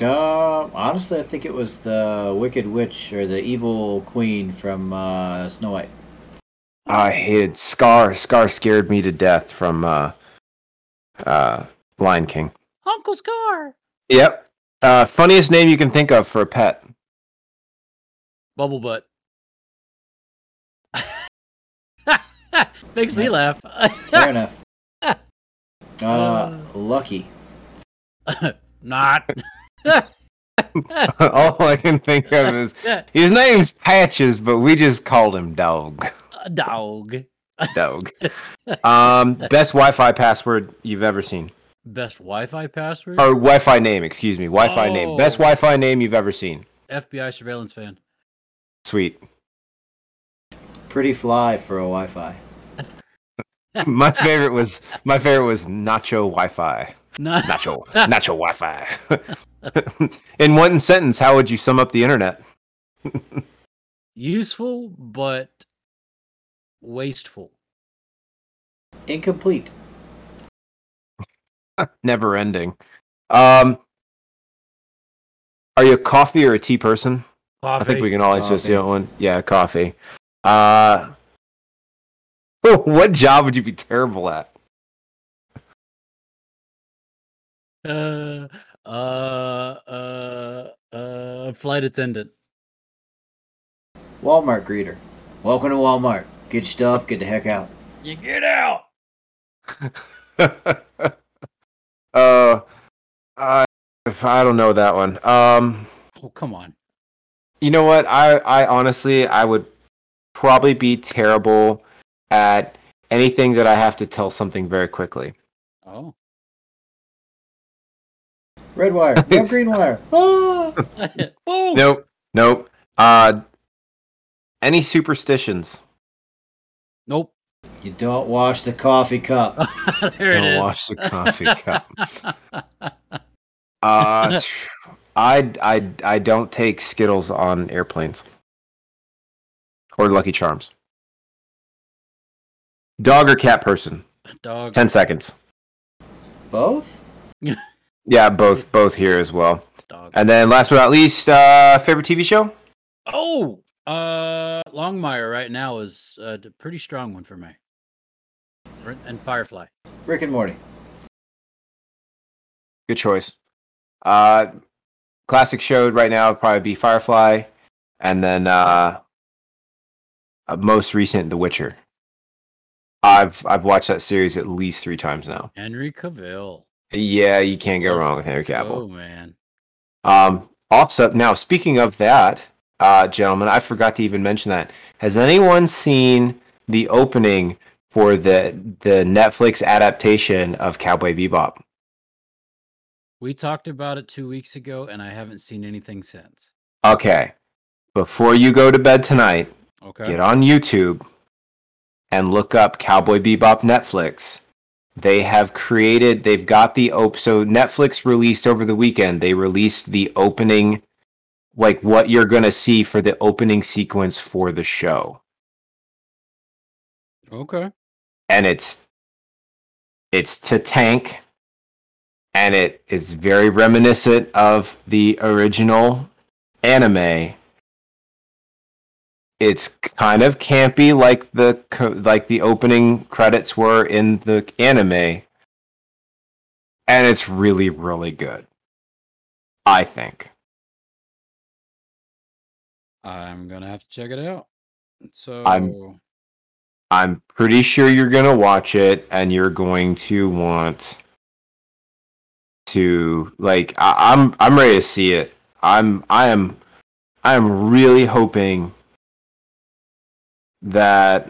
Uh, honestly, I think it was the Wicked Witch or the Evil Queen from uh, Snow White. I hated Scar. Scar scared me to death from uh, uh, Lion King. Uncle Scar. Yep. Uh, funniest name you can think of for a pet. Bubble butt. Makes me laugh. Fair enough. Uh, Uh. Lucky. Not. All I can think of is his name's Patches, but we just called him Dog. A dog. Dog. um, best Wi-Fi password you've ever seen, Best Wi-Fi password. or Wi-Fi name? Excuse me, Wi-Fi name. Best Oh. Wi-Fi name you've ever seen. FBI surveillance fan. Sweet. Pretty fly for a Wi-Fi. My favorite was my favorite was Nacho Wi-Fi. Not Nacho Nacho Wi-Fi. In one sentence, how would you sum up the internet? useful, but wasteful. Incomplete. Never ending. Um, are you a coffee or a tea person? I think we can all associate Coffee. one. Yeah, coffee. Uh, what job would you be terrible at? Uh, uh, uh, uh, flight attendant. Walmart greeter. Welcome to Walmart. Get stuff. Get the heck out. You get out. uh, I I don't know that one. Um, Oh, come on. you know what? I I honestly I would probably be terrible at anything that I have to tell something very quickly. Oh. Red wire. No green wire. Boom. Nope, nope. Uh, any superstitions? Nope. You don't wash the coffee cup. there it Don't is. wash the coffee cup. Uh, I I I don't take Skittles on airplanes or Lucky Charms. Dog or cat person? Dog. Ten seconds. Both? Yeah, both both here as well. Dog. And then last but not least, uh, favorite TV show? Oh, uh, Longmire right now is a pretty strong one for me. And Firefly. Rick and Morty. Good choice. Uh, classic show right now would probably be Firefly, and then uh, uh, most recent, The Witcher. I've I've watched that series at least three times now. Henry Cavill. Yeah, you can't go wrong with Henry Cavill. Oh man. Um, also, now speaking of that, uh, gentlemen, I forgot to even mention that. Has anyone seen the opening for the the Netflix adaptation of Cowboy Bebop? We talked about it two weeks ago, and I haven't seen anything since. Okay, before you go to bed tonight, Okay. get on YouTube and look up Cowboy Bebop Netflix. They have created, they've got the op. So Netflix released over the weekend. They released the opening, like what you're gonna see for the opening sequence for the show, Okay. and it's it's to tank, and it is very reminiscent of the original anime. It's kind of campy, like the like the opening credits were in the anime, and it's really really good. I think. I'm gonna have to check it out. So I'm- I'm pretty sure you're gonna watch it, and you're going to want to like. I, I'm I'm ready to see it. I'm I am I am really hoping that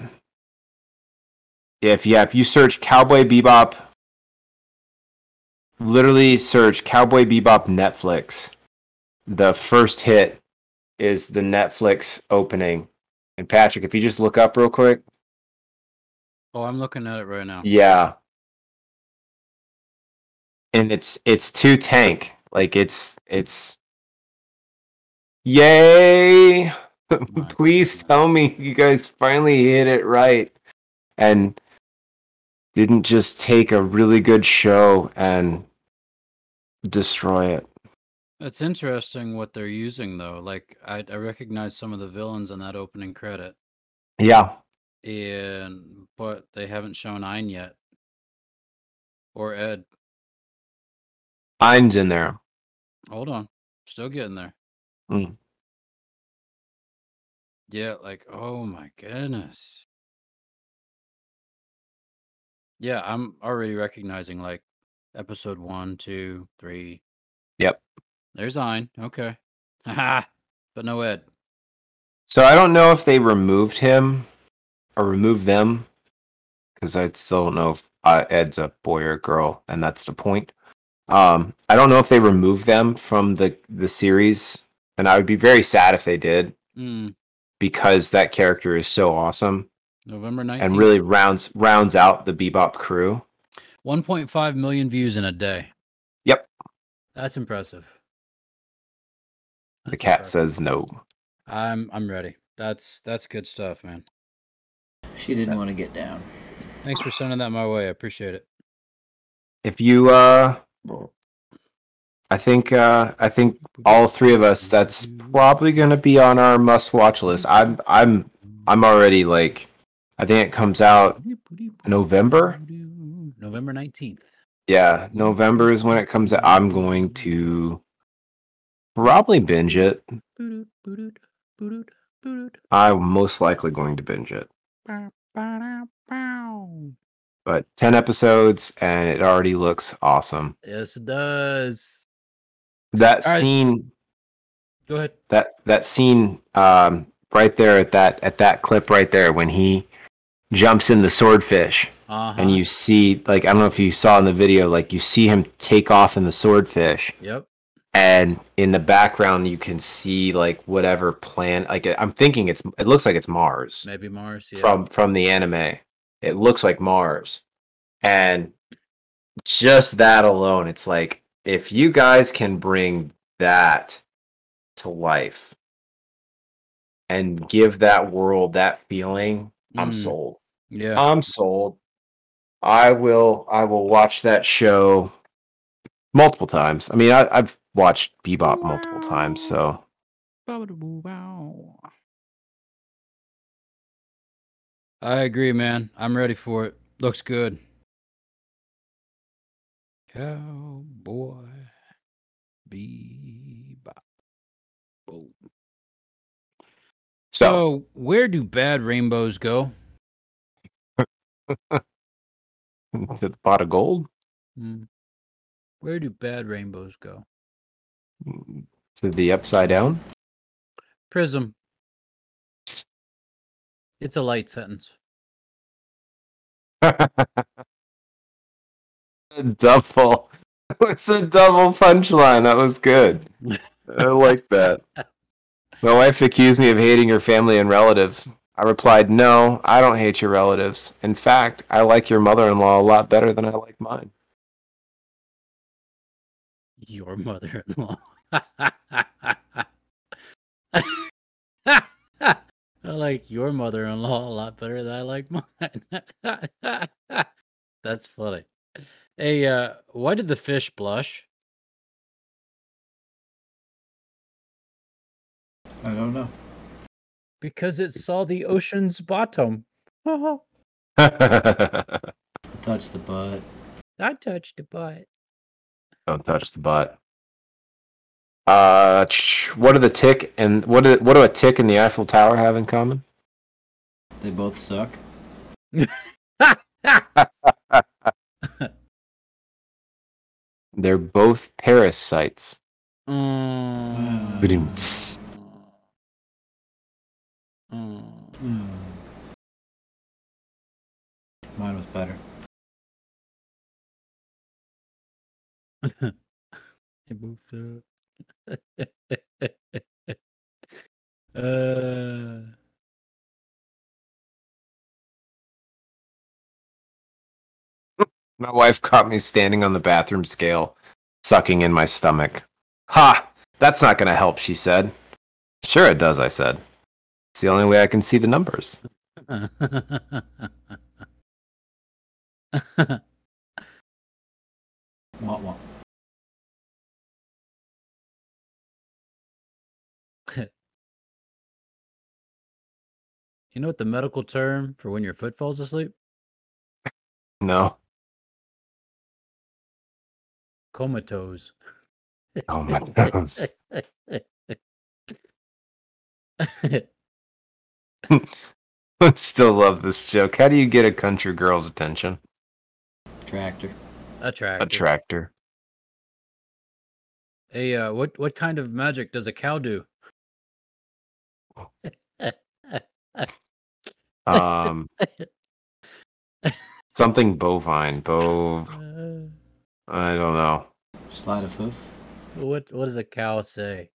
if yeah if you search Cowboy Bebop, literally search Cowboy Bebop Netflix, the first hit is the Netflix opening. And Patrick, if you just look up real quick. Oh, I'm looking at it right now. Yeah. And it's it's to tank. Like it's it's Yay! Please tell me you guys finally hit it right and didn't just take a really good show and destroy it. It's interesting what they're using though. Like I, I recognize some of the villains in that opening credit, Yeah. and but they haven't shown Ein yet, or Ed. Ein's in there. Hold on, still getting there. Mm. Yeah, like oh my goodness. Yeah, I'm already recognizing like episode one, two, three. Yep. There's Ein. Okay. Haha. But no Ed. So I don't know if they removed him or removed them because I still don't know if uh, Ed's a boy or a girl, and that's the point. Um, I don't know if they removed them from the the series, and I would be very sad if they did Mm, because that character is so awesome. November 19th. and really rounds rounds out the Bebop crew. 1.5 million views in a day. Yep. That's impressive. The cat impressive. says no. I'm I'm ready. That's that's good stuff, man. She didn't want to get down. Thanks for sending that my way. I appreciate it. If you uh I think uh I think all three of us that's probably going to be on our must watch list. I'm I'm I'm already like I think it comes out November? November 19th. yeah, November is when it comes out. I'm going to probably binge it. I'm most likely going to binge it. But 10 episodes and it already looks awesome. Yes, it does. That All right. scene Go ahead. that that scene um right there at that at that clip right there when he jumps in the swordfish Uh-huh. and you see like I don't know if you saw in the video like you see him take off in the swordfish Yep. and in the background you can see like whatever plan like I'm thinking it's it looks like it's Mars Maybe Mars. Yeah. from from the anime. It looks like Mars. And just that alone it's like if you guys can bring that to life and give that world that feeling, I'm Mm. sold. yeah. I'm sold. I will I will watch that show multiple times. I mean, I, I've watched Bebop multiple times, so. I agree, man. I'm ready for it. Looks good. Cowboy Bebop. Boom. so So, where do bad rainbows go? is it the pot of gold? Hmm. Where do bad rainbows go? To the upside down? Prism. It's a light sentence. double. It's a double punchline. That was good. I like that. My wife accused me of hating her family and relatives. I replied, No, I don't hate your relatives. In fact, I like your mother in law a lot better than I like mine. Your mother-in-law. I like your mother-in-law a lot better than I like mine. That's funny. Hey, uh, why did the fish blush? I don't know. Because it saw the ocean's bottom. I I touched the butt. I touched the butt. Don't touch the butt. Uh, ch- what do the tick and what do what do a tick and the Eiffel Tower have in common? They both suck. They're both parasites. Mm. Ba-dum-ts. Mm. Hmm. Mine was better. It moved up. uh, My wife caught me standing on the bathroom scale, sucking in my stomach. Ha! That's not gonna help, she said. Sure it does, I said. It's the only way I can see the numbers. Wah, wah. you know what the medical term for when your foot falls asleep? No. Comatose. Oh my goodness. I still love this joke. How do you get a country girl's attention? Tractor. Attractive. A tractor. Hey, uh, what what kind of magic does a cow do? Um something bovine. Bove I don't know. Slide of hoof. what what does a cow say?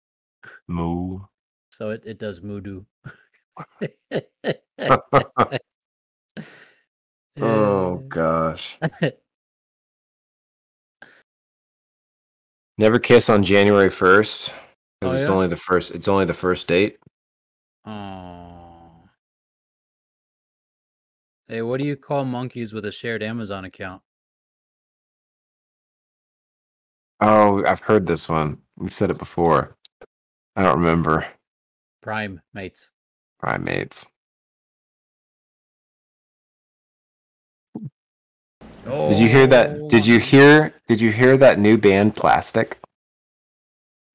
Moo. So it, it does moo do. Oh gosh. Never kiss on January first because Oh, it's yeah? only the first. It's only the first date. Oh. Hey, what do you call monkeys with a shared Amazon account? Oh, I've heard this one. We've said it before. I don't remember. Prime mates. Primates. Oh. Did you hear that? Did you oh. hear? Did you hear that new band, Plastic?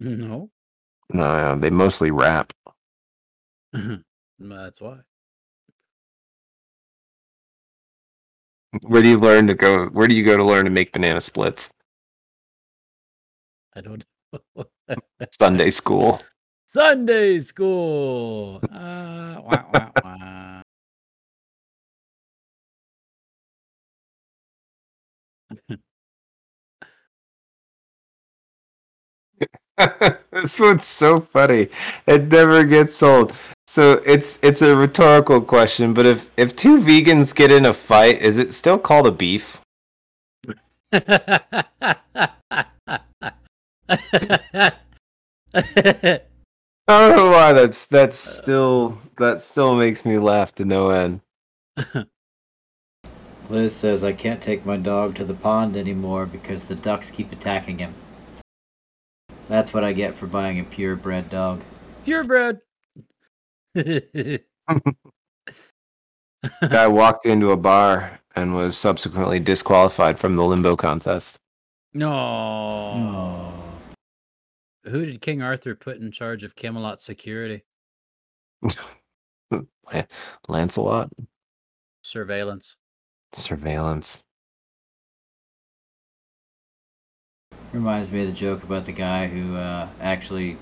No. No, they mostly rap. That's why. Where do you learn to go? Where do you go to learn to make banana splits? I don't Sunday school. Sunday school. Uh, wah, wah, wah. this one's so funny. It never gets old. So it's it's a rhetorical question, but if if two vegans get in a fight, is it still called a beef? I don't know why that's that's still that still makes me laugh to no end. Liz says I can't take my dog to the pond anymore because the ducks keep attacking him. That's what I get for buying a purebred dog. Purebred. Guy walked into a bar and was subsequently disqualified from the limbo contest. no. Oh. Who did King Arthur put in charge of Camelot security? Lancelot Surveillance. surveillance. Reminds me of the joke about the guy who uh, actually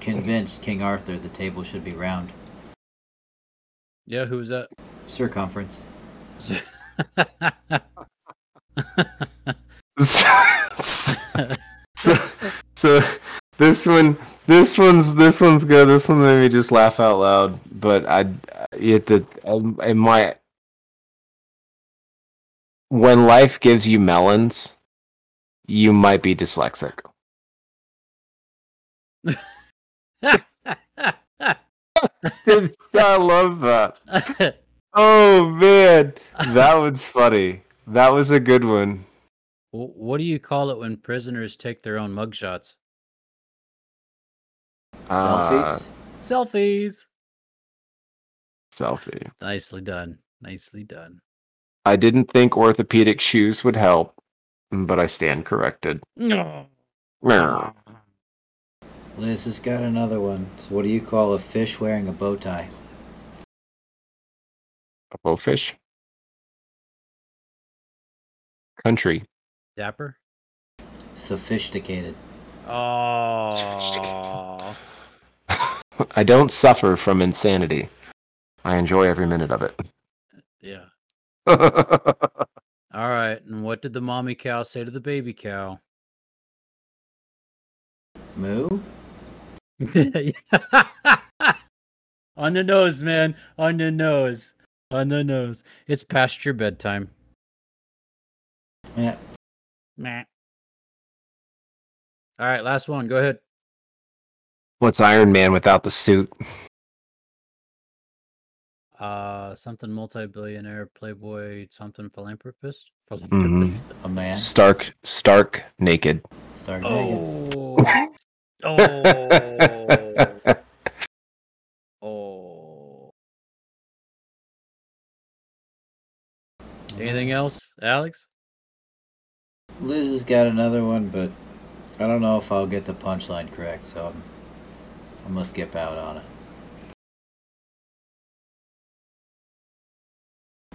convinced King Arthur the table should be round. Yeah, who was that? Circumference. so, so this one this one's this one's good. This one made me just laugh out loud but i it the it might when life gives you melons you might be dyslexic. I love that. Oh man. That was funny. That was a good one Wh- what do you call it when prisoners take their own mugshots? Uh, Selfies. Selfies. selfie Nicely done. Nicely done. I didn't think orthopedic shoes would help, but I stand corrected. No. Meow. Liz has got another one. So, what do you call a fish wearing a bow tie? A bowfish? Country. Dapper. Sophisticated. Oh. I don't suffer from insanity. I enjoy every minute of it. yeah. All right. And what did the mommy cow say to the baby cow? Moo? On the nose, man. On the nose. On the nose. It's past your bedtime. Yeah. Meh. All right, last one. Go ahead. What's Iron Man without the suit? Uh, something multi-billionaire, playboy, something philanthropist. Philanthropist. A man. Stark, stark naked. Stark naked. Oh. oh. Oh. Anything else, Alex? Liz has got another one, but I don't know if I'll get the punchline correct, so I'm, I'm gonna skip out on it.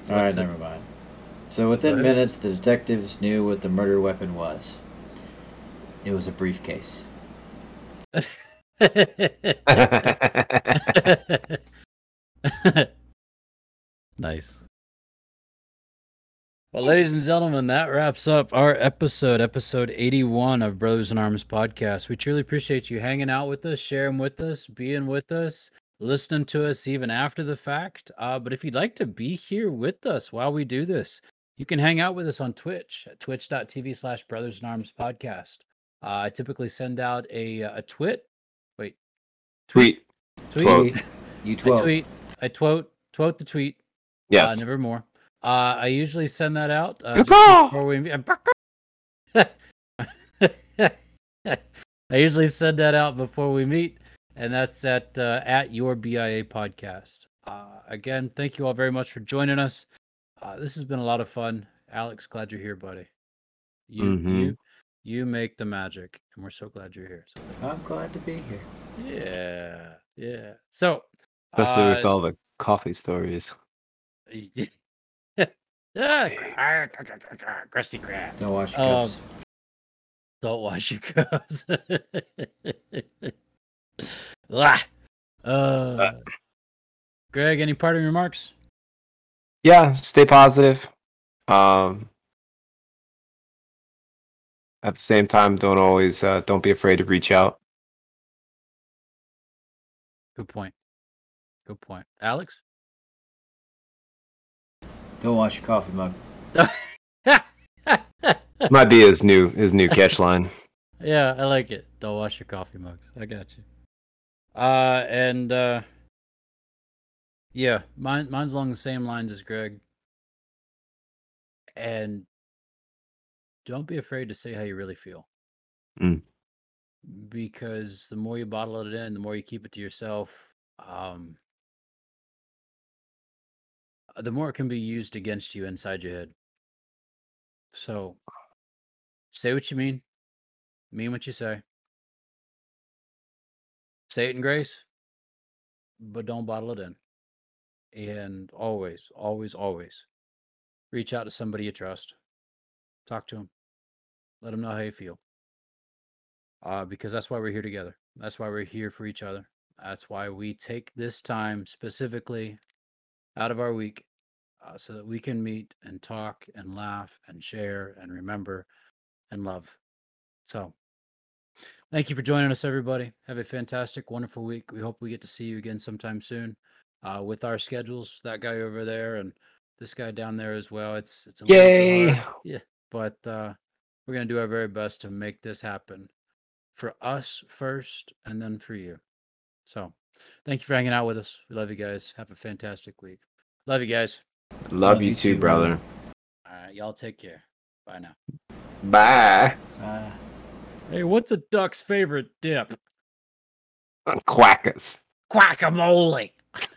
Alright, never mind. So within ahead. minutes, the detectives knew what the murder weapon was. It was a briefcase. nice. Well, ladies and gentlemen, that wraps up our episode, episode 81 of Brothers in Arms podcast. We truly appreciate you hanging out with us, sharing with us, being with us. listening to us even after the fact. Uh, but if you'd like to be here with us while we do this, you can hang out with us on Twitch at twitch.tv slash brothers in arms podcast. Uh, I typically send out a, a twit. Wait, Tweet. tweet. Quote. You I tweet. I twot, twot the tweet. Yes. Uh, nevermore. Uh, I usually send that out uh, Good call. before we. I usually send that out before we meet, and that's at uh, at your BIA podcast. Uh, again, thank you all very much for joining us. Uh, this has been a lot of fun. Alex, glad you're here, buddy. You Mhm. you you make the magic, and we're so glad you're here. So, I'm glad to be here. yeah, yeah. So, Especially uh, with all the coffee stories. yeah, crusty crab. Don't wash your Um, cups. Don't wash your cups. Ah. uh, Greg, any parting remarks? Yeah, stay positive. Um, at the same time, don't always uh, don't be afraid to reach out. Good point. Good point. Alex? Don't wash your coffee mug. Might be his new his new catch line. yeah, I like it. Don't wash your coffee mugs. I got you. Uh, and uh, yeah, mine mine's along the same lines as Greg. And don't be afraid to say how you really feel. Mm. Because the more you bottle it in, the more you keep it to yourself, um, the more it can be used against you inside your head. So, say what you mean, mean what you say. Say it in grace, but don't bottle it in. And always, always, always reach out to somebody you trust. Talk to them. Let them know how you feel. Uh, because that's why we're here together. That's why we're here for each other. That's why we take this time specifically out of our week uh, so that we can meet and talk and laugh and share and remember and love. So, thank you for joining us, everybody. Have a fantastic, wonderful week. We hope we get to see you again sometime soon. Uh, with our schedules, that guy over there and this guy down there as well. It's it's a little Yay! Yeah, but uh, we're gonna do our very best to make this happen for us first, and then for you. So, thank you for hanging out with us. We love you guys. Have a fantastic week. Love you guys. Love you too, brother. All right, y'all take care. Bye now. Bye. Uh, Hey, what's a duck's favorite dip? Quackers. Guacamole.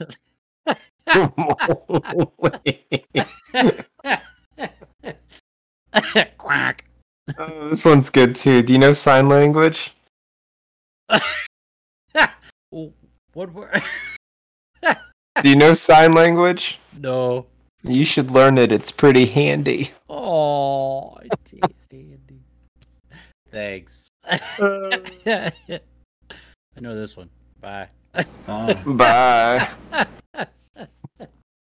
Quack. Oh, this one's good too. Do you know sign language? What were? Do you know sign language? no. You should learn it. It's pretty handy. Oh, Andy. Thanks. Uh. I know this one. Bye. bye. Bye.